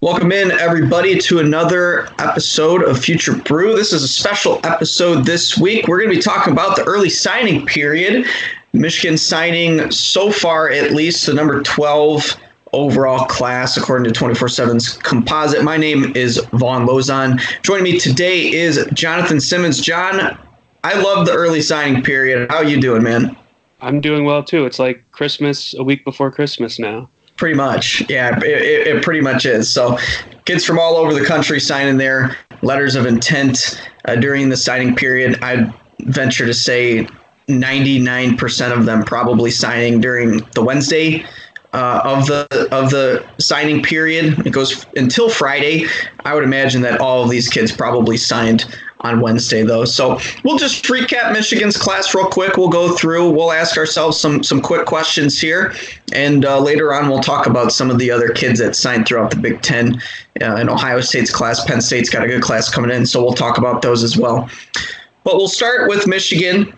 Welcome in, everybody, to another episode of Future Brew. This is a special episode this week. We're going to be talking about the early signing period. Michigan signing so far, at least, the number 12 overall class according to 24-7's composite. My name is Von Lozon. Joining me today is Jonathan Simmons. John, I love the early signing period. How you doing, man? I'm doing well too. It's like Christmas a week before Christmas now. Pretty much, yeah, it, it, it pretty much is. So, kids from all over the country signing their letters of intent uh, during the signing period. I'd venture to say 99% of them probably signing during the Wednesday uh, of the of the signing period. It goes until Friday. I would imagine that all of these kids probably signed on Wednesday though. So we'll just recap Michigan's class real quick. We'll go through. We'll ask ourselves some some quick questions here, and uh, later on we'll talk about some of the other kids that signed throughout the Big Ten. Uh, in Ohio State's class, Penn State's got a good class coming in, so we'll talk about those as well. But we'll start with Michigan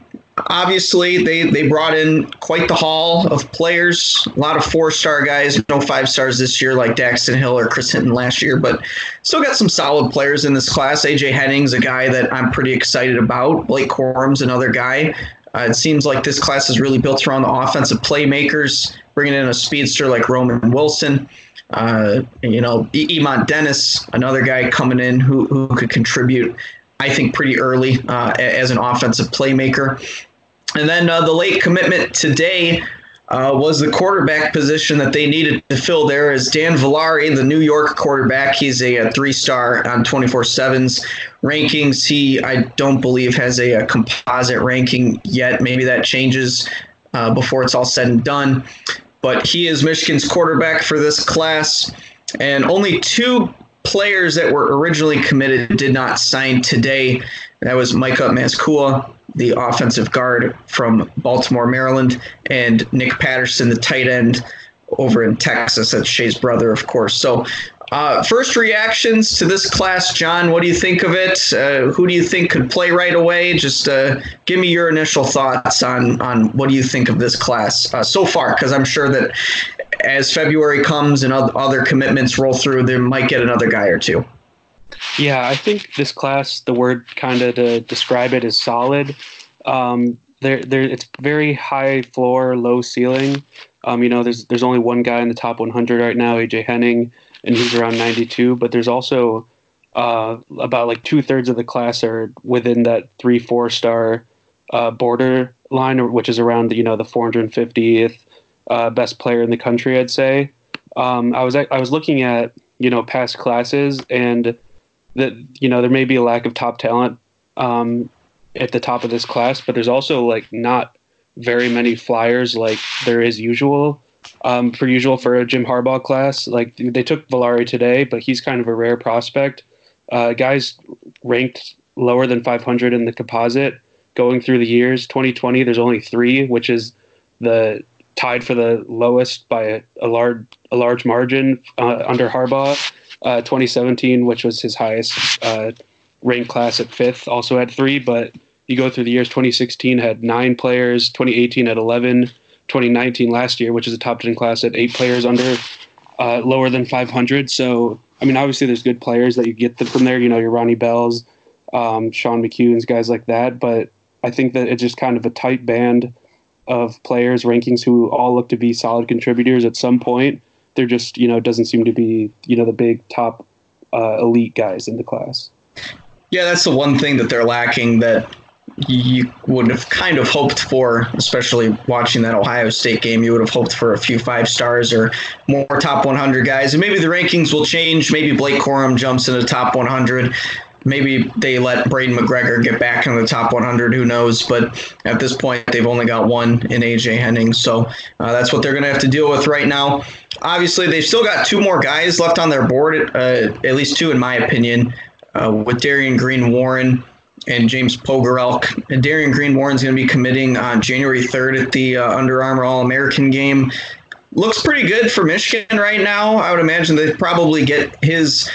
obviously they they brought in quite the haul of players. A lot of four star guys. No five stars this year like daxton hill or chris hinton last year but still got some solid players in this class. Aj henning's a guy that i'm pretty excited about. Blake corum's another guy. Uh, it seems like this class is really built around the offensive playmakers bringing in a speedster like roman wilson. Uh, you know Eamonn Dennis, another guy coming in who, who could contribute I think pretty early uh, as an offensive playmaker. And then uh, the late commitment today uh, was the quarterback position that they needed to fill there is Dan Villari, the New York quarterback. He's a, a three star on 24 7's rankings. He, I don't believe, has a, a composite ranking yet. Maybe that changes uh, before it's all said and done. But he is Michigan's quarterback for this class. And only two players that were originally committed did not sign today. That was Micah Mazzccua, the offensive guard from Baltimore, Maryland, and Nick Patterson, the tight end over in Texas. That's Shea's brother, of course. So, uh, first reactions to this class, John. What do you think of it? Uh, who do you think could play right away? Just uh, give me your initial thoughts on on what do you think of this class uh, so far, because I'm sure that as February comes and other commitments roll through, they might get another guy or two. Yeah, I think this class, the word kind of to describe it is solid. Um, there, there, it's very high floor, low ceiling. Um, you know, there's there's only one guy in the top 100 right now, AJ Henning, and he's around 92. But there's also uh, about like two thirds of the class are within that three, four star uh, border line, which is around you know the 450th uh, best player in the country, I'd say. Um, I was I was looking at you know past classes and that you know there may be a lack of top talent um, at the top of this class, but there's also like not very many flyers like there is usual um, for usual for a Jim Harbaugh class. Like they took Villari today, but he's kind of a rare prospect. Uh, guys ranked lower than 500 in the composite going through the years. 2020, there's only three, which is the tied for the lowest by a, a large a large margin uh, under Harbaugh. Uh, 2017, which was his highest uh, ranked class at fifth, also had three. But you go through the years. 2016 had nine players. 2018 had 11. 2019 last year, which is a top 10 class, at eight players under uh, lower than 500. So I mean, obviously there's good players that you get from there. You know, your Ronnie Bells, um, Sean McKeon's, guys like that. But I think that it's just kind of a tight band of players rankings who all look to be solid contributors at some point. There just you know doesn't seem to be you know the big top uh, elite guys in the class. Yeah, that's the one thing that they're lacking that you would have kind of hoped for, especially watching that Ohio State game. You would have hoped for a few five stars or more top 100 guys. And maybe the rankings will change. Maybe Blake Corum jumps into the top 100 maybe they let Braiden McGregor get back in the top 100. Who knows? But at this point, they've only got one in AJ Henning. So uh, that's what they're going to have to deal with right now. Obviously, they've still got two more guys left on their board, uh, at least two, in my opinion, uh, with Darion Green Warren and James Pogorelk. And Darion Green Warren's going to be committing on January 3rd at the uh, Under Armour All American game. Looks pretty good for Michigan right now. I would imagine they probably get his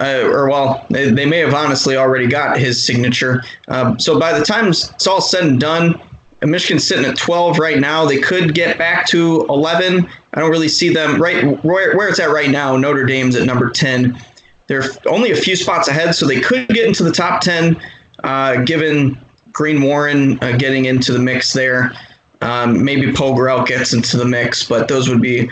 uh, or well, they, they, may have honestly already got his signature. Um, so by the time it's all said and done, Michigan's sitting at 12 right now. They could get back to 11. I don't really see them right where, where it's at right now. Notre Dame's at number 10. They're only a few spots ahead, so they could get into the top 10, uh, given Green Warren uh, getting into the mix there. Um, maybe Pogorelk gets into the mix, but those would be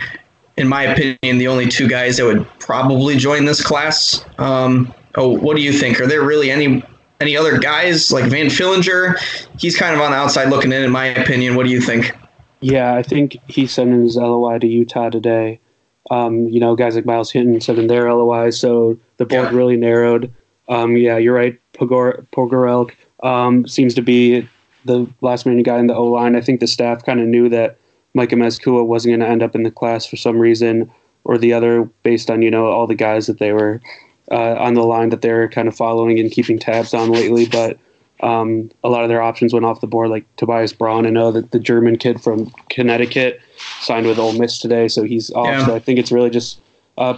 in my opinion, the only two guys that would probably join this class. Um, oh, what do you think? Are there really any any other guys like Van Fillinger? He's kind of on the outside looking in, in my opinion. What do you think? Yeah, I think he sent in his LOI to Utah today. Um, you know, guys like Miles Hinton sent in their LOI, so the board yeah. really narrowed. Um, yeah, you're right. Pogor- Pogorelk um, seems to be the last man guy in the O line. I think the staff kind of knew that Micah Mazzccua wasn't going to end up in the class for some reason or the other, based on you know all the guys that they were uh, on the line that they're kind of following and keeping tabs on lately. But um, a lot of their options went off the board, like Tobias Braun. I know that the German kid from Connecticut signed with Ole Miss today, so he's off. Yeah. So I think it's really just uh.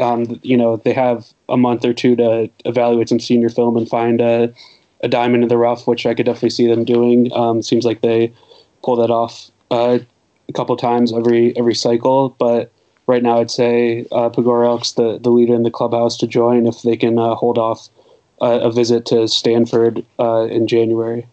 Um, you know, they have a month or two to evaluate some senior film and find a, a diamond in the rough, which I could definitely see them doing. Um, seems like they pull that off uh, a couple times every every cycle. But right now, I'd say uh, the the leader in the clubhouse to join if they can uh, hold off uh, a visit to Stanford uh, in January.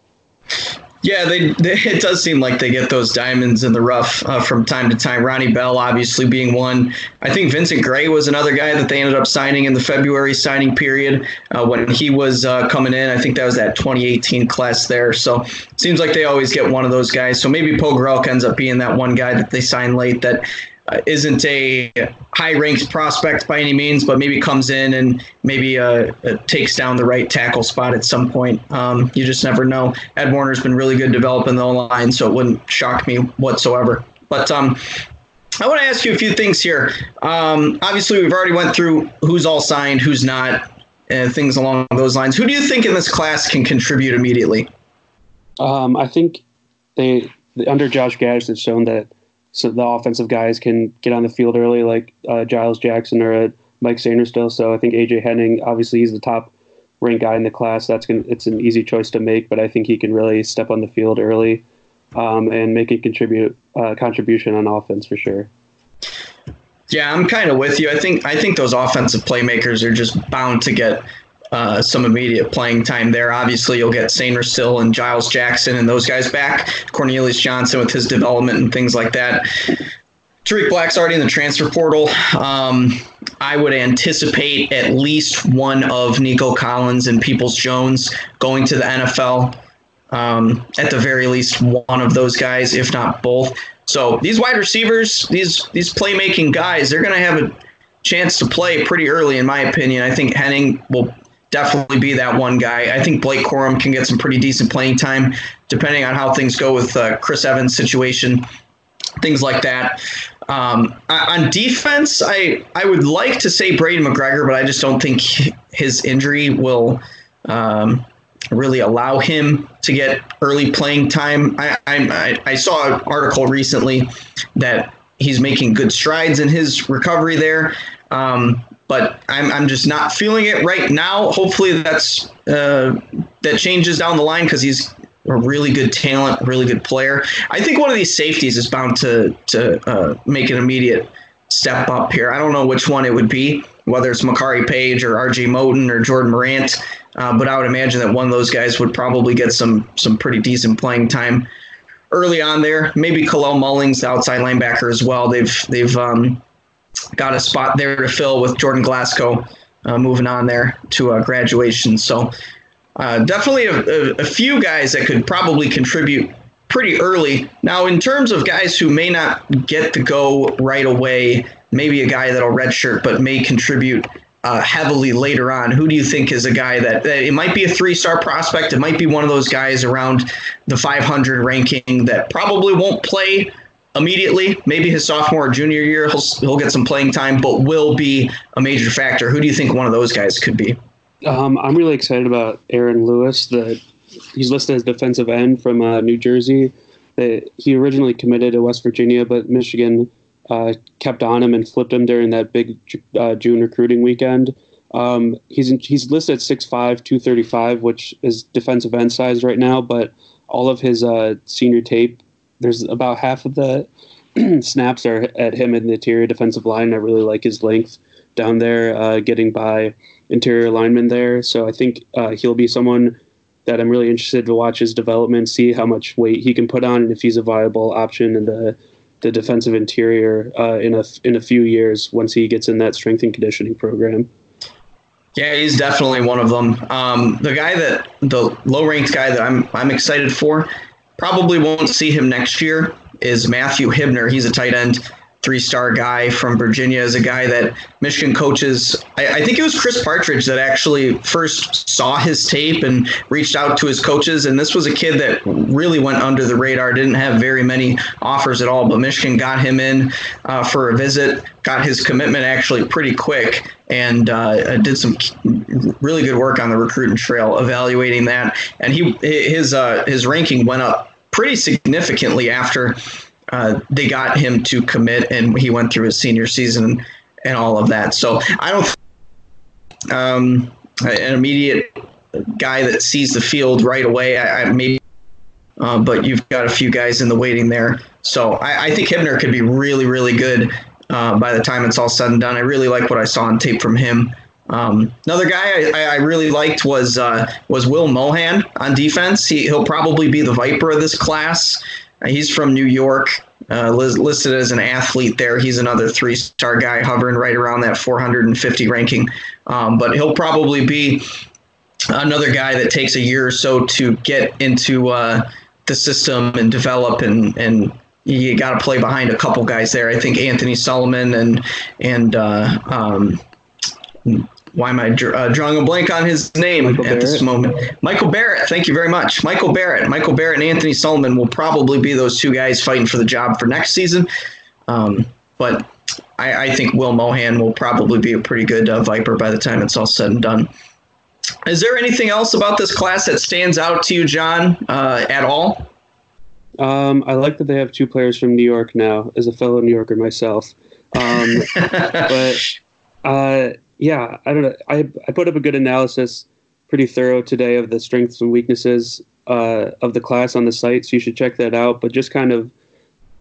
Yeah, they, they, it does seem like they get those diamonds in the rough uh, from time to time. Ronnie Bell, obviously, being one. I think Vincent Gray was another guy that they ended up signing in the February signing period uh, when he was uh, coming in. I think that was that 2018 class there. So seems like they always get one of those guys. So maybe Pogorelk ends up being that one guy that they sign late that isn't a high ranked prospect by any means, but maybe comes in and maybe uh, uh, takes down the right tackle spot at some point. Um, you just never know. Ed Warinner's been really good developing the line, so it wouldn't shock me whatsoever. But um, I want to ask you a few things here. Um, obviously, we've already went through who's all signed, who's not, and things along those lines. Who do you think in this class can contribute immediately? Um, I think they under Josh Gattis has shown that so the offensive guys can get on the field early, like uh, Giles Jackson or uh, Mike Sainristil. So I think AJ Henning, obviously, he's the top ranked guy in the class. That's gonna, it's an easy choice to make, but I think he can really step on the field early um, and make a contribute uh, contribution on offense for sure. Yeah, I'm kind of with you. I think I think those offensive playmakers are just bound to get uh, some immediate playing time there. Obviously, you'll get Sainristil and Giles Jackson and those guys back. Cornelius Johnson with his development and things like that. Tarik Black's already in the transfer portal. Um, I would anticipate at least one of Nico Collins and Peoples Jones going to the NFL. Um, at the very least, one of those guys, if not both. So these wide receivers, these these playmaking guys, they're going to have a chance to play pretty early, in my opinion. I think Henning will definitely be that one guy. I think Blake Corum can get some pretty decent playing time, depending on how things go with uh, Chris Evans' situation, things like that. Um, on defense, I I would like to say Brady McGregor, but I just don't think his injury will um, really allow him to get early playing time. I, I, I saw an article recently that he's making good strides in his recovery there. Um, but I'm, I'm just not feeling it right now. Hopefully that's uh, that changes down the line because he's a really good talent, really good player. I think one of these safeties is bound to to uh, make an immediate step up here. I don't know which one it would be, whether it's Makari Paige or R.J. Moten or Jordan Morant, uh, but I would imagine that one of those guys would probably get some some pretty decent playing time early on there. Maybe Kalel Mullings, the outside linebacker as well. They've they've um, got a spot there to fill with Jordan Glasgow uh, moving on there to uh, graduation. So uh, definitely a, a, a, few guys that could probably contribute pretty early. Now, in terms of guys who may not get to go right away, maybe a guy that'll redshirt but may contribute uh, heavily later on. Who do you think is a guy that, that it might be a three star prospect? It might be one of those guys around the 500 ranking that probably won't play immediately. Maybe his sophomore or junior year, he'll, he'll get some playing time, but will be a major factor. Who do you think one of those guys could be? Um, I'm really excited about Aaron Lewis. The he's listed as defensive end from uh, New Jersey. he originally committed to West Virginia, but Michigan uh, kept on him and flipped him during that big uh, June recruiting weekend. Um, he's in, he's listed at 6'5", 235, which is defensive end size right now. But all of his uh, senior tape, there's about half of the snaps are at him in the interior defensive line. I really like his length down there, uh, getting by interior linemen there. So I think uh, he'll be someone that I'm really interested to watch his development, see how much weight he can put on, and if he's a viable option in the the defensive interior uh, in a in a few years once he gets in that strength and conditioning program. Yeah, he's definitely one of them. Um, the guy that the low ranked guy that I'm I'm excited for probably won't see him next year is Matthew Hibner. He's a tight end three star guy from Virginia is a guy that Michigan coaches. I, I, think it was Chris Partridge that actually first saw his tape and reached out to his coaches. And this was a kid that really went under the radar, didn't have very many offers at all. But Michigan got him in uh, for a visit, got his commitment actually pretty quick, and uh, did some really good work on the recruiting trail, evaluating that. And he his uh, his ranking went up pretty significantly after uh, they got him to commit, and he went through his senior season and all of that. So I don't um, an immediate guy that sees the field right away. I, I maybe, uh, but you've got a few guys in the waiting there. So I, I think Hibner could be really, really good uh, by the time it's all said and done. I really like what I saw on tape from him. Um, another guy I, I, really liked was uh, was Will Mohan on defense. He, he'll probably be the Viper of this class. He's from New York, uh, listed as an athlete there. He's another three star guy hovering right around that 450 ranking. Um, but he'll probably be another guy that takes a year or so to get into uh, the system and develop and, and you got to play behind a couple guys there. I think Anthony Solomon and and uh, um, why am I uh, drawing a blank on his name Michael at Barrett. this moment? Michael Barrett. Thank you very much. Michael Barrett. Michael Barrett and Anthony Solomon will probably be those two guys fighting for the job for next season. Um, but I, I, think Will Mohan will probably be a pretty good uh, Viper by the time it's all said and done. Is there anything else about this class that stands out to you, John, uh, at all? Um, I like that they have two players from New York now, as a fellow New Yorker myself. Um, but uh, yeah, I don't know. I I put up a good analysis, pretty thorough today of the strengths and weaknesses uh, of the class on the site, so you should check that out. But just kind of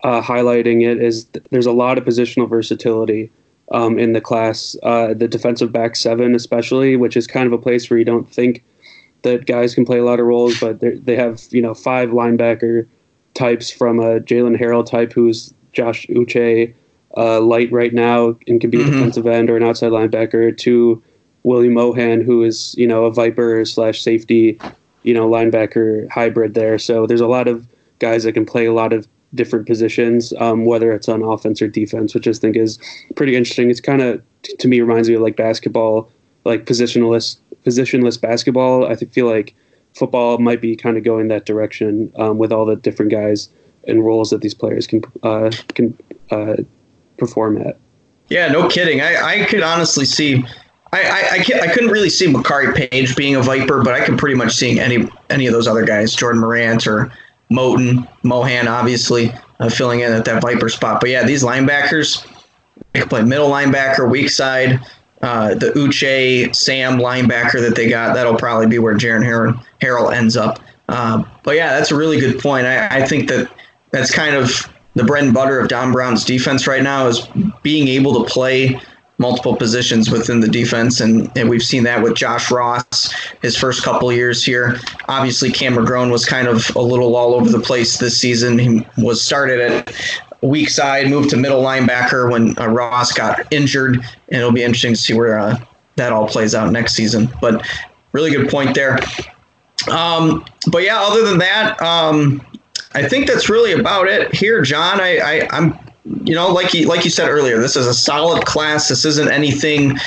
uh, highlighting it is th- there's a lot of positional versatility um, in the class. Uh, the defensive back seven, especially, which is kind of a place where you don't think that guys can play a lot of roles, but they have you know five linebacker types from a Jaylen Harrell type, who's Josh Uche uh, light right now and can be mm-hmm. a defensive end or an outside linebacker to William Mohan, who is you know a Viper slash safety, you know linebacker hybrid there. So there's a lot of guys that can play a lot of different positions, um, whether it's on offense or defense, which I think is pretty interesting. It's kind of to me reminds me of like basketball, like positionless positionless basketball. I feel like football might be kind of going that direction um, with all the different guys and roles that these players can uh, can uh, perform. Yeah, no kidding. I, I could honestly see. I, I, I, I, couldn't really see Makari Paige being a Viper, but I could pretty much see any any of those other guys, Jordan Morant or Moten, Mohan, obviously uh, filling in at that Viper spot. But yeah, these linebackers, they can play middle linebacker, weak side. Uh, the Uche Sam linebacker that they got, that'll probably be where Jaren Harrell, Harrell ends up. Uh, but yeah, that's a really good point. I, I think that that's kind of the bread and butter of Don Brown's defense right now is being able to play multiple positions within the defense, and, and we've seen that with Josh Ross his first couple years here. Obviously, Cam McGrone was kind of a little all over the place this season. He was started at weak side, moved to middle linebacker when uh, Ross got injured, and it'll be interesting to see where uh, that all plays out next season. But really good point there. Um, but yeah, other than that, um, I think that's really about it here, John. I, I I'm you know, like you like you said earlier, this is a solid class. This isn't anything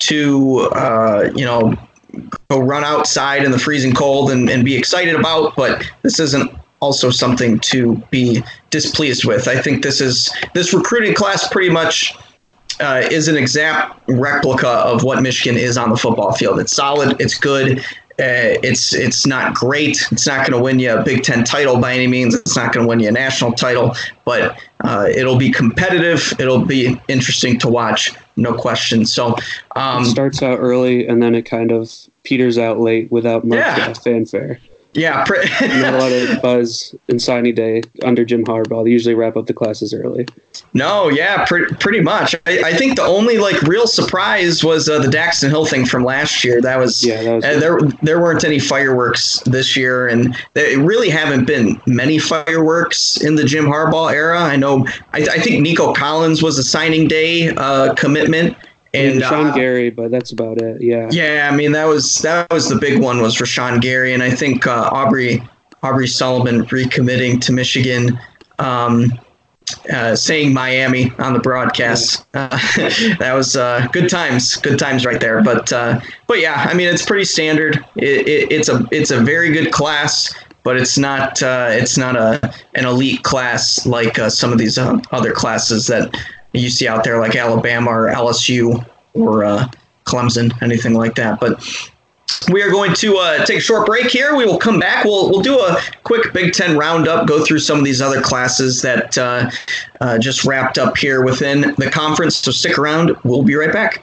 to uh, you know go run outside in the freezing cold and, and be excited about, but this isn't also something to be displeased with. I think this is this recruiting class pretty much uh, is an exact replica of what Michigan is on the football field. It's solid, it's good, uh, it's it's not great. It's not going to win you a Big Ten title by any means. It's not going to win you a national title, but uh, it'll be competitive. It'll be interesting to watch, no question. So um, it starts out early and then it kind of peters out late without much yeah. fanfare. Yeah, pre- not a lot of buzz in signing day under Jim Harbaugh. They usually wrap up the classes early. No, yeah, pre- pretty much. I, I, think the only like real surprise was uh, the Daxton Hill thing from last year. That was yeah, that was uh, there. There weren't any fireworks this year, and there really haven't been many fireworks in the Jim Harbaugh era. I know. I, I think Nico Collins was a signing day uh, commitment and Rashan uh, Gary, but that's about it. Yeah. Yeah, I mean that was that was the big one was Rashan Gary, and I think uh, Aubrey Aubrey Solomon recommitting to Michigan. Um, uh, saying Miami on the broadcast. Uh, that was uh, good times, good times right there. But uh, but yeah, I mean it's pretty standard. It, it, it's a it's a very good class, but it's not uh, it's not a an elite class like uh, some of these other classes that you see out there, like Alabama or LSU or uh, Clemson, anything like that. But we are going to uh, take a short break here. We will come back. We'll we'll do a quick Big Ten roundup, go through some of these other classes that uh, uh, just wrapped up here within the conference. So stick around. We'll be right back.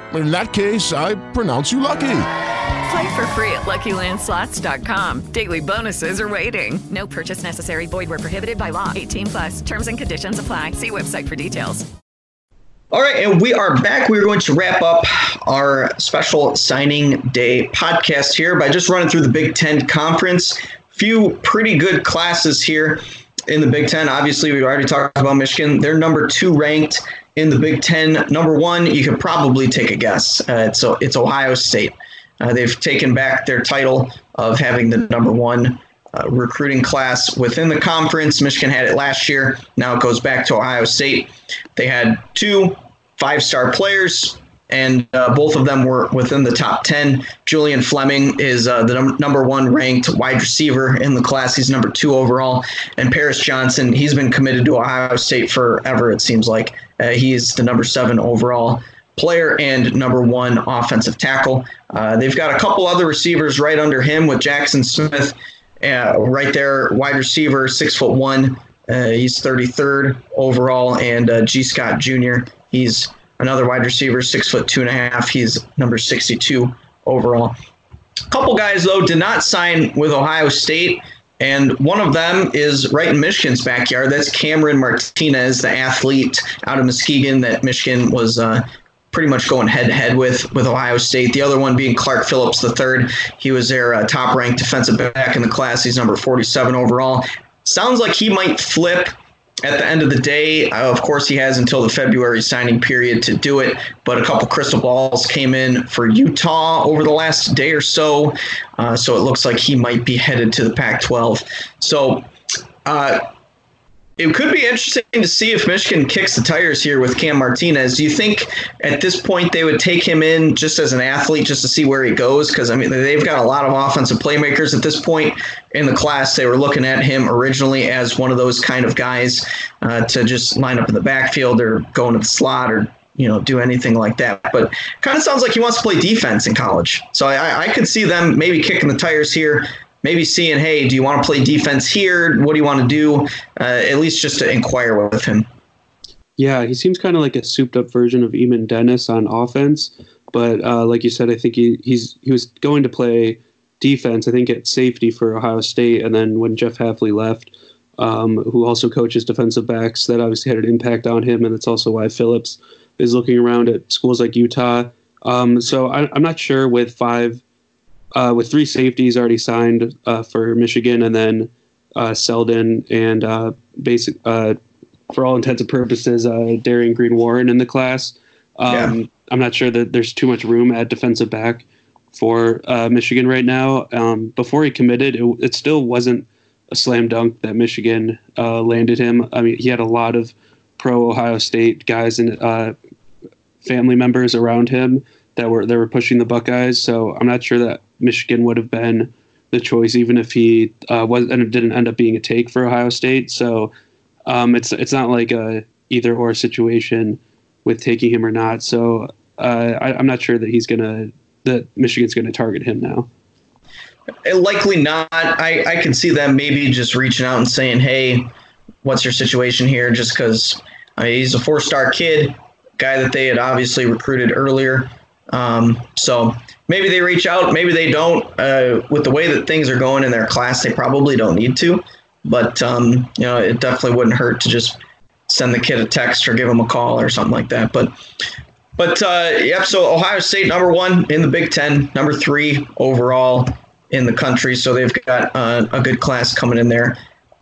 in that case, I pronounce you lucky. Play for free at LuckyLandSlots.com. Daily bonuses are waiting. No purchase necessary. Void were prohibited by law. 18 plus. Terms and conditions apply. See website for details. All right, and we are back. We're going to wrap up our special signing day podcast here by just running through the Big Ten conference. Few pretty good classes here in the Big Ten. Obviously, we've already talked about Michigan. They're number two ranked in the Big Ten. Number one, you could probably take a guess. Uh, it's it's Ohio State. Uh, they've taken back their title of having the number one uh, recruiting class within the conference. Michigan had it last year. Now it goes back to Ohio State. They had two five-star players and uh, both of them were within the top 10. Julian Fleming is uh, the num- number one ranked wide receiver in the class. He's number two overall. And Paris Johnson, he's been committed to Ohio State forever, it seems like. Uh, he's the number seven overall player and number one offensive tackle. Uh, they've got a couple other receivers right under him with Jaxon Smith, uh, right there, wide receiver, six foot one. Uh, he's 33rd overall, and uh, Gee Scott Jr. He's another wide receiver, six foot two and a half. He's number 62 overall. A couple guys though did not sign with Ohio State. And one of them is right in Michigan's backyard. That's Cameron Martinez, the athlete out of Muskegon that Michigan was uh, pretty much going head to head with with Ohio State. The other one being Clark Phillips III. He was their uh, top ranked defensive back in the class. He's number 47 overall. Sounds like he might flip at the end of the day, uh, of course, he has until the February signing period to do it. But a couple crystal balls came in for Utah over the last day or so. Uh, so it looks like he might be headed to the Pac 12. So uh, it could be interesting to see if Michigan kicks the tires here with Cam Martinez. Do you think at this point they would take him in just as an athlete just to see where he goes? Because I mean they've got a lot of offensive playmakers at this point in the class. They were looking at him originally as one of those kind of guys uh, to just line up in the backfield or go into the slot or you know do anything like that. But kind of sounds like he wants to play defense in college. So I, I could see them maybe kicking the tires here maybe seeing, hey, do you want to play defense here? What do you want to do? Uh, at least just to inquire with him. Yeah, he seems kind of like a souped up version of Eamonn Dennis on offense. But uh, like you said, I think he, he's he was going to play defense. I think at safety for Ohio State, and then when Jeff Hafley left, um, who also coaches defensive backs, that obviously had an impact on him, and that's also why Phillips is looking around at schools like Utah. Um, so I, I'm not sure with five uh, with three safeties already signed uh, for Michigan, and then uh, Selden and uh, basic uh, for all intents and purposes, uh, Darion Green Warren in the class. Um, yeah. I'm not sure that there's too much room at defensive back for Michigan right now. Um, before he committed, it, it, still wasn't a slam dunk that Michigan landed him. I mean, he had a lot of pro Ohio State guys and family members around him that were that were pushing the Buckeyes. So I'm not sure that Michigan would have been the choice, even if he uh, was and didn't end up being a take for Ohio State. So um, it's it's not like a either or situation with taking him or not. So uh, I, am not sure that he's gonna that Michigan's gonna target him now. Likely not. I I can see them maybe just reaching out and saying, "Hey, what's your situation here?" Just because I mean, he's a four star kid, guy that they had obviously recruited earlier. Um, so maybe they reach out, maybe they don't. Uh, with the way that things are going in their class, they probably don't need to. But um, you know, it definitely wouldn't hurt to just send the kid a text or give him a call or something like that. But but uh, yep. So Ohio State number one in the Big Ten, number three overall in the country. So they've got uh, a good class coming in there.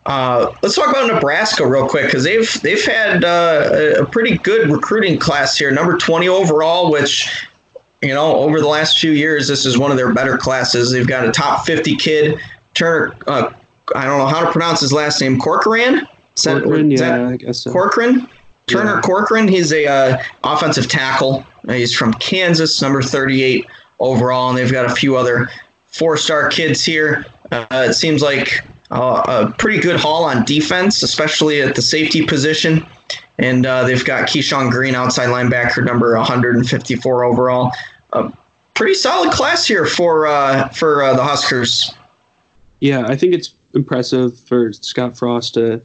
Uh, let's talk about Nebraska real quick because they've they've had uh, a pretty good recruiting class here, number twenty overall, which you know, over the last few years, this is one of their better classes. They've got a top 50 kid, Turner. Uh, I don't know how to pronounce his last name. Corcoran. Corcoran, yeah, I guess so. Corcoran. Turner yeah. Corcoran. He's a uh, offensive tackle. Uh, he's from Kansas, number 38 overall, and they've got a few other four-star kids here. Uh, it seems like uh, a pretty good haul on defense, especially at the safety position. And uh, they've got Keyshawn Green, outside linebacker, number 154 overall a pretty solid class here for uh, for uh, the Huskers. Yeah, I think it's impressive for Scott Frost to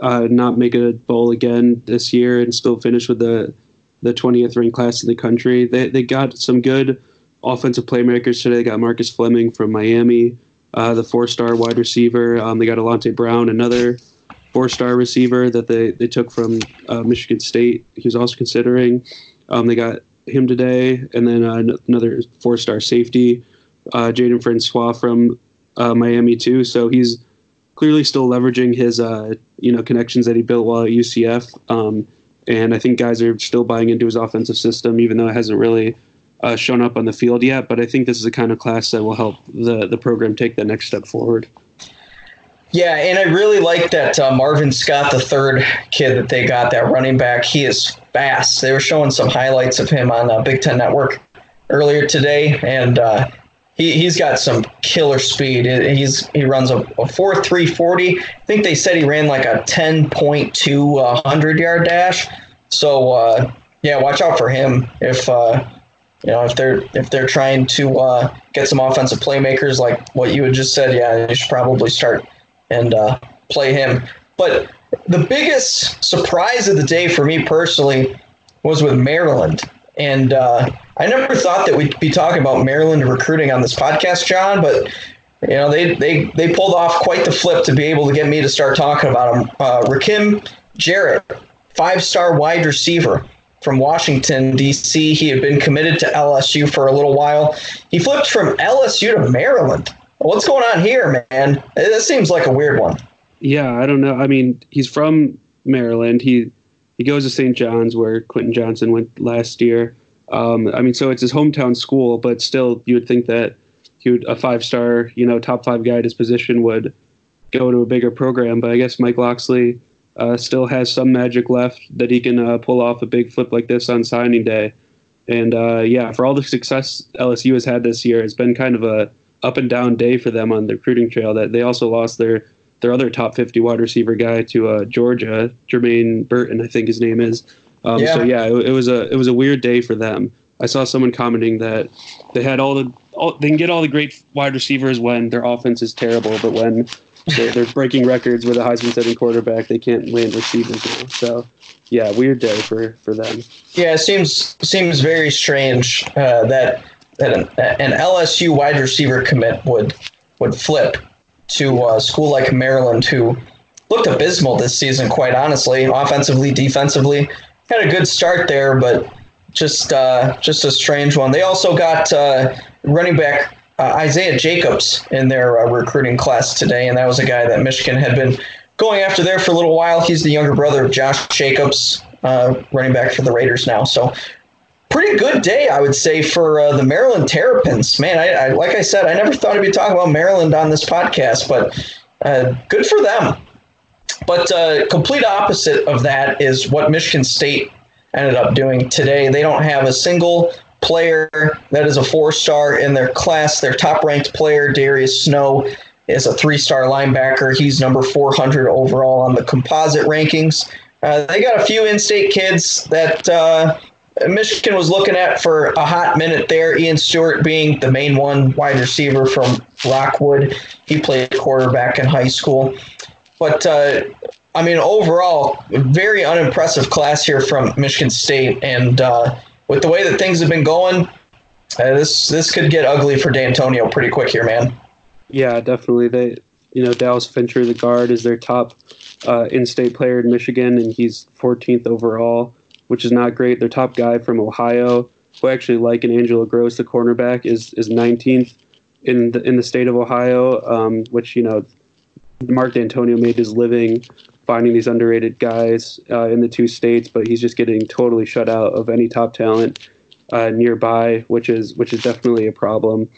uh, not make a bowl again this year and still finish with the the 20th ranked class in the country. They they got some good offensive playmakers today. They got Marcus Fleming from Miami, uh, the four star wide receiver. Um, they got Alante Brown, another four star receiver that they, they took from uh, Michigan State. He was also considering. Um, they got him today, and then uh, another four star safety, uh, Jaden Francois from uh, Miami too. So he's clearly still leveraging his uh, you know connections that he built while at UCF. Um, and I think guys are still buying into his offensive system, even though it hasn't really uh, shown up on the field yet. But I think this is the kind of class that will help the the program take that next step forward. Yeah, and I really like that uh, Marvin Scott, the third kid that they got, that running back. He is fast. They were showing some highlights of him on uh, Big Ten Network earlier today, and uh, he he's got some killer speed. He's he runs a, a four three forty. I think they said he ran like a ten point two uh, hundred yard dash. So uh, yeah, watch out for him if uh, you know if they're if they're trying to get some offensive playmakers like what you had just said. Yeah, you should probably start and uh, play him. But the biggest surprise of the day for me personally was with Maryland, and uh, I never thought that we'd be talking about Maryland recruiting on this podcast, John, but. You know, they, they, they pulled off quite the flip to be able to get me to start talking about him. Uh, Rakim Jarrett, five star wide receiver from Washington, D.C. He had been committed to LSU for a little while. He flipped from LSU to Maryland. What's going on here, man? This seems like a weird one. Yeah, I don't know. I mean, he's from Maryland. He he goes to St. John's where Quentin Johnson went last year. Um, I mean, so it's his hometown school, but still, you would think that he would, a five star, you know, top five guy at his position would go to a bigger program. But I guess Mike Locksley uh, still has some magic left that he can uh, pull off a big flip like this on signing day. And uh, yeah, for all the success LSU has had this year, it's been kind of a up and down day for them on the recruiting trail. That they also lost their their other top 50 wide receiver guy to uh, Georgia, Jermaine Burton, I think his name is. Um, yeah. So yeah, it, it, was a it was a weird day for them. I saw someone commenting that they had all the all, they can get all the great wide receivers when their offense is terrible, but when they're, they're breaking records with a Heisman setting quarterback, they can't land receivers now. So yeah, weird day for for them. Yeah, it seems seems very strange uh, that that an, an, LSU wide receiver commit would would flip to a school like Maryland, who looked abysmal this season. Quite honestly, offensively, defensively, had a good start there, but just uh, just a strange one. They also got uh, running back uh, Isaiah Jacobs in their uh, recruiting class today, and that was a guy that Michigan had been going after there for a little while. He's the younger brother of Josh Jacobs, uh, running back for the Raiders now. So pretty good day, I would say, for uh, the Maryland Terrapins. Man, I, I, like I said, I never thought I'd be talking about Maryland on this podcast, but uh, good for them. But uh, complete opposite of that is what Michigan State ended up doing today. They don't have a single player that is a four star in their class. Their top ranked player, Darius Snow, is a three star linebacker. He's number 400 overall on the composite rankings. Uh, they got a few in state kids that uh, Michigan was looking at for a hot minute there. Ian Stewart being the main one, wide receiver from Rockwood. He played quarterback in high school. But uh, I mean, overall, very unimpressive class here from Michigan State. And uh, with the way that things have been going, uh, this this could get ugly for Dantonio pretty quick here, man. Yeah, definitely. They, you know, Dallas Fincher, the guard, is their top uh, in-state player in Michigan, and he's 14th overall, which is not great. Their top guy from Ohio, who actually like an Angelo Grose, the cornerback, is is 19th in the in the state of Ohio, um, which you know, Mark Dantonio made his living finding these underrated guys uh, in the two states, but he's just getting totally shut out of any top talent uh, nearby, which is which is definitely a problem.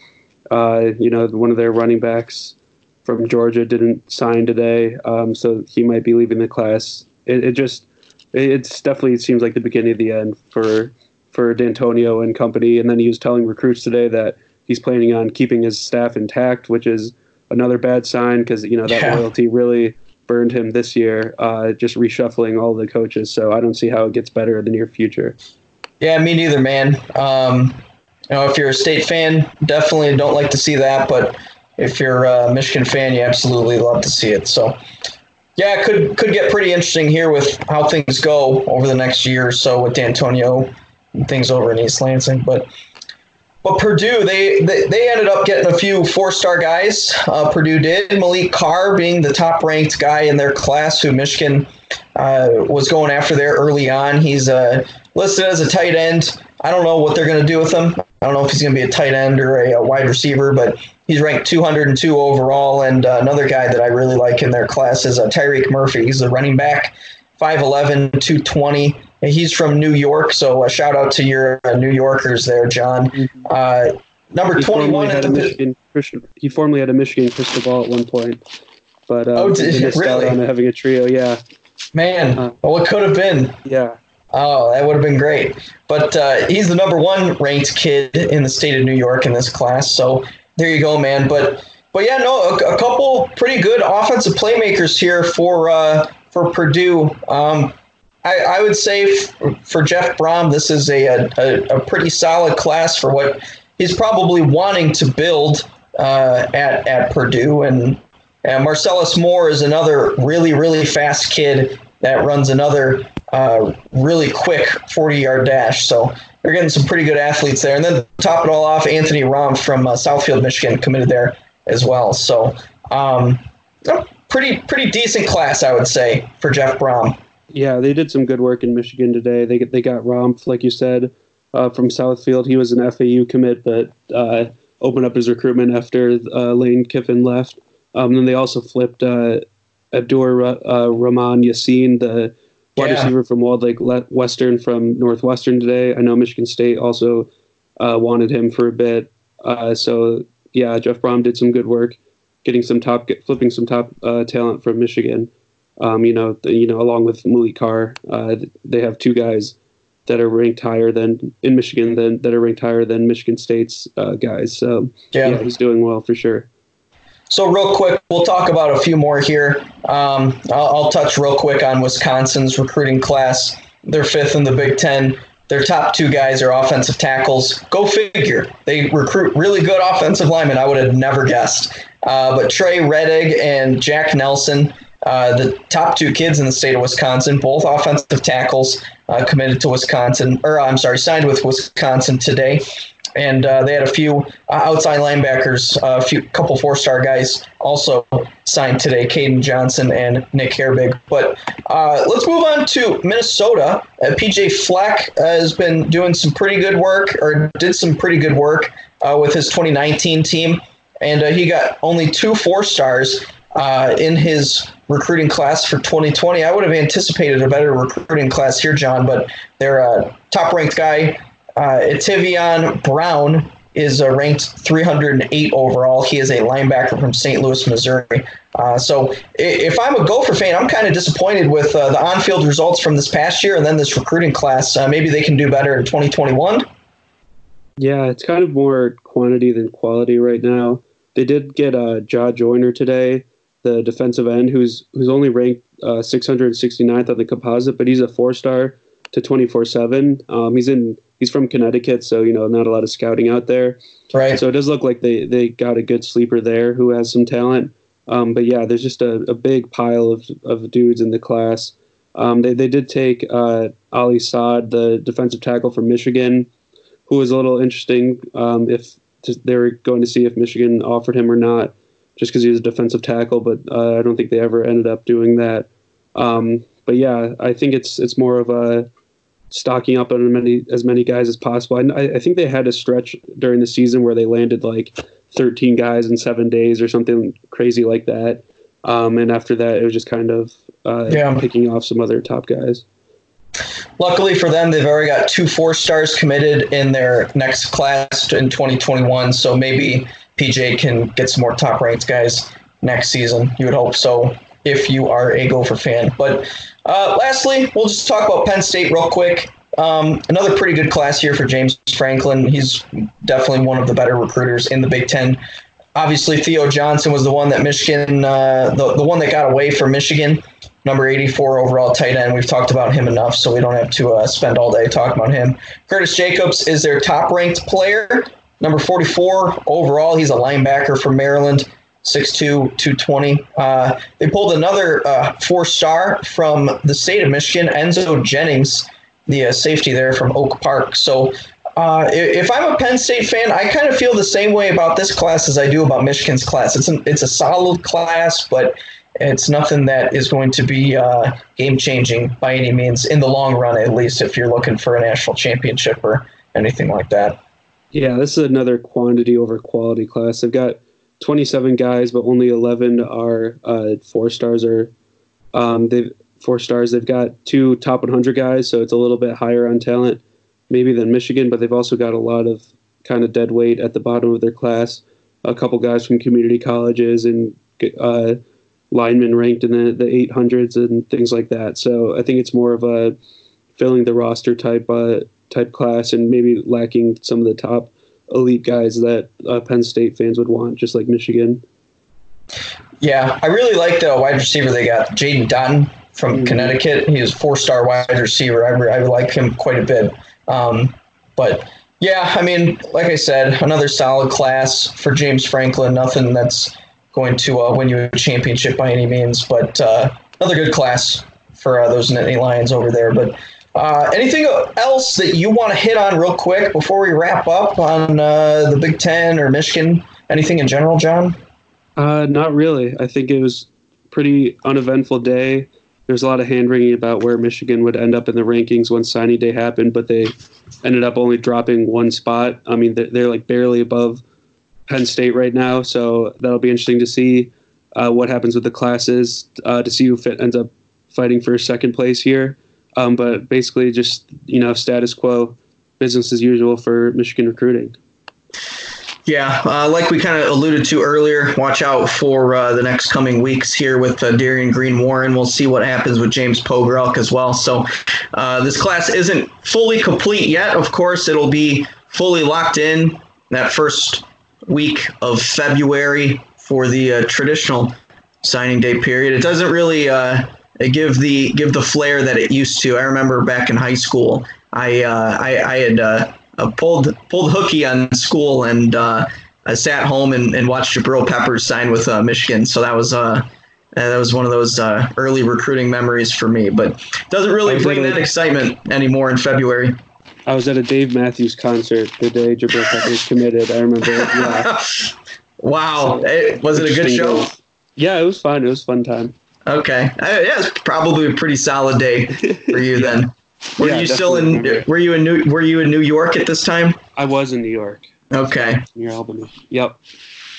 Uh, you know, one of their running backs from Georgia didn't sign today, um, so he might be leaving the class. It, it just it's definitely it seems like the beginning of the end for for Dantonio and company. And then he was telling recruits today that he's planning on keeping his staff intact, which is another bad sign because you know that yeah. loyalty really burned him this year, uh, just reshuffling all the coaches. So I don't see how it gets better in the near future. Yeah, me neither, man. Um, you know, if you're a state fan, definitely don't like to see that. But if you're a Michigan fan, you absolutely love to see it. So, yeah, it could could get pretty interesting here with how things go over the next year or so with Dantonio and things over in East Lansing. But but Purdue, they, they, they ended up getting a few four star guys. Uh, Purdue did. Malik Carr being the top ranked guy in their class, who Michigan uh, was going after there early on. He's uh, listed as a tight end. I don't know what they're going to do with him. I don't know if he's going to be a tight end or a, a, wide receiver, but he's ranked 202 overall. And uh, another guy that I really like in their class is uh, Tyreek Murphy. He's a running back, 5'11, 220 he's from New York, so a shout out to your uh, New Yorkers there, John. Mm-hmm. Uh, number he 21 had a Michigan he formerly had a Michigan crystal ball at one point, but uh, oh, did, missed really? out on having a trio. Yeah, man, uh, well, what could have been? Yeah. Oh, that would have been great. But uh, he's the number one ranked kid in the state of New York in this class. So there you go, man. But but yeah, no, a, a couple pretty good offensive playmakers here for uh, for Purdue. Um, I, I would say f- for Jeff Brohm, this is a, a, a pretty solid class for what he's probably wanting to build uh, at at Purdue. And, and Marcellus Moore is another really really fast kid that runs another uh, really quick 40 yard dash. So they're getting some pretty good athletes there. And then top it all off, Anthony Rahm from uh, Southfield, Michigan, committed there as well. So um, pretty pretty decent class, I would say, for Jeff Brohm. Yeah, they did some good work in Michigan today. They they got Rahm, like you said, uh, from Southfield. He was an FAU commit, but uh, opened up his recruitment after uh, Lane Kiffin left. Um, then they also flipped uh, Abdur uh, Rahman Yaseen, the wide yeah. receiver from Walled Lake Western from Northwestern today. I know Michigan State also uh, wanted him for a bit. Uh, so yeah, Jeff Brohm did some good work, getting some top, flipping some top uh, talent from Michigan. Um, you know, the, you know, along with Malik Carr, uh, they have two guys that are ranked higher than in Michigan than that are ranked higher than Michigan State's uh, guys. So yeah. yeah, he's doing well for sure. So real quick, we'll talk about a few more here. Um, I'll, I'll, touch real quick on Wisconsin's recruiting class. They're fifth in the Big Ten. Their top two guys are offensive tackles. Go figure. They recruit really good offensive linemen. I would have never guessed. Uh, but Trey Wedig and Jack Nelson, uh, the top two kids in the state of Wisconsin, both offensive tackles, uh, committed to Wisconsin, or I'm sorry, signed with Wisconsin today and uh, they had a few uh, outside linebackers, a few couple four star guys also signed today, Caden Johnson and Nick Herbig. But uh, let's move on to Minnesota. Uh, PJ Fleck has been doing some pretty good work, or did some pretty good work uh, with his 2019 team, and uh, he got only two four stars. in his recruiting class for 2020, I would have anticipated a better recruiting class here, John. But their top ranked guy uh, Brown is uh, ranked 308 overall. He is a linebacker from St. Louis, Missouri. Uh, so if I'm a Gopher fan, I'm kind of disappointed with uh, the on-field results from this past year and then this recruiting class. Uh, maybe they can do better in 2021. Yeah, it's kind of more quantity than quality right now. They did get uh, Jah Joyner today, the defensive end, who's who's only ranked uh, 669th on the composite, but he's a four-star to 24/7. Um, he's in he's from Connecticut, so you know not a lot of scouting out there. Right. So it does look like they they got a good sleeper there who has some talent. Um, but yeah, there's just a, a big pile of, of dudes in the class. Um, they they did take uh, Ali Saad, the defensive tackle from Michigan, who was a little interesting. Um, if to, they were going to see if Michigan offered him or not, just because he was a defensive tackle, but uh, I don't think they ever ended up doing that. Um, but yeah, I think it's it's more of a stocking up on many as many guys as possible. I, I think they had a stretch during the season where they landed like 13 guys in seven days or something crazy like that. Um, and after that, it was just kind of uh, yeah. picking off some other top guys. Luckily for them, they've already got two four stars committed in their next class in 2021. So maybe PJ can get some more top ranked guys next season. You would hope so if you are a Gopher fan. But uh, lastly, we'll just talk about Penn State real quick. Um, another pretty good class here for James Franklin. He's definitely one of the better recruiters in the Big Ten. Obviously, Theo Johnson was the one that Michigan, uh, the, the one that got away from Michigan, number 84 overall tight end. We've talked about him enough, so we don't have to uh, spend all day talking about him. Curtis Jacobs is their top ranked player, number 44 overall. He's a linebacker from Maryland. 6'2", 220. Uh, they pulled another uh, four star from the state of Michigan, Enzo Jennings, the uh, safety there from Oak Park. So uh, if I'm a Penn State fan, I kind of feel the same way about this class as I do about Michigan's class. It's an, it's a solid class, but it's nothing that is going to be uh, game changing by any means in the long run, at least if you're looking for a national championship or anything like that. Yeah, this is another quantity over quality class. They've got 27 guys, but only 11 are uh, four stars or um, they've four stars. They've got two top 100 guys, so it's a little bit higher on talent maybe than Michigan, but they've also got a lot of kind of dead weight at the bottom of their class. A couple guys from community colleges and uh, linemen ranked in the, the 800s and things like that. So I think it's more of a filling the roster type uh, type class and maybe lacking some of the top elite guys that uh, Penn State fans would want, just like Michigan. Yeah, I really like the wide receiver they got, Jaden Dottin from mm-hmm. Connecticut. He is four star wide receiver. I, I like him quite a bit. Um, but yeah, I mean, like I said, another solid class for James Franklin. Nothing that's going to uh, win you a championship by any means, but uh, another good class for uh, those Nittany Lions over there. But uh, anything else that you want to hit on real quick before we wrap up on uh, the Big Ten or Michigan? Anything in general, John? Uh, not really. I think it was pretty uneventful day. There's a lot of hand wringing about where Michigan would end up in the rankings when signing day happened, but they ended up only dropping one spot. I mean, they're, they're like barely above Penn State right now, so that'll be interesting to see uh, what happens with the classes uh, to see who fit, ends up fighting for second place here. Um, but basically, just you know, status quo, business as usual for Michigan recruiting. Yeah, uh, like we kind of alluded to earlier, watch out for uh, the next coming weeks here with uh, Darion Green Warren. We'll see what happens with James Pogorelc as well. So uh, this class isn't fully complete yet. Of course, it'll be fully locked in that first week of February for the uh, traditional signing day period. It doesn't really uh, give the give the flair that it used to. I remember back in high school, I I, I, had uh, pulled pulled hooky on school and uh, I sat home and, and watched Jabril Peppers sign with uh, Michigan. So that was uh, that was one of those uh, early recruiting memories for me. But doesn't really bring that excitement anymore in February. I was at a Dave Matthews concert the day Jabril Peppers committed. I remember. Yeah. wow, it, was it a good show? Yeah, it was fun. It was fun time. Okay, uh, yeah, it's probably a pretty solid day for you yeah. then. Were yeah, you still in? Remember. Were you in New? Were you in New York at this time? I was in New York. Okay. Near Albany. Yep.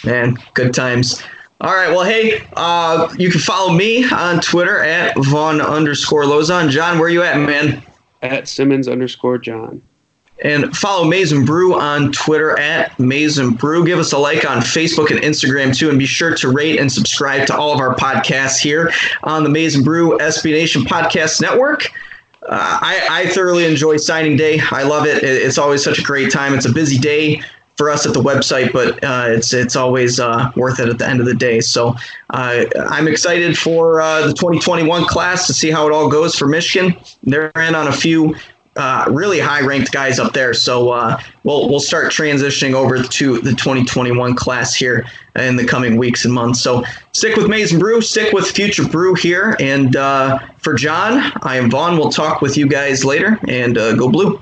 Man, good times. All right. Well, hey, uh, you can follow me on Twitter at Von underscore Lozon. John, where you at, man? At Simmons underscore John. And follow Maize n Brew on Twitter at Maize n Brew. Give us a like on Facebook and Instagram too, and be sure to rate and subscribe to all of our podcasts here on the Maize n Brew SB Nation Podcast Network. Uh, I, I, thoroughly enjoy signing day. I love it. It's always such a great time. It's a busy day for us at the website, but uh, it's it's always uh, worth it at the end of the day. So uh, I'm excited for uh, the 2021 class to see how it all goes for Michigan. They're in on a few uh, really high ranked guys up there. So uh, we'll we'll start transitioning over to the 2021 class here in the coming weeks and months. So stick with Maize n Brew, stick with Future Brew here, and uh, for John, I am Von. We'll talk with you guys later, and uh, go blue.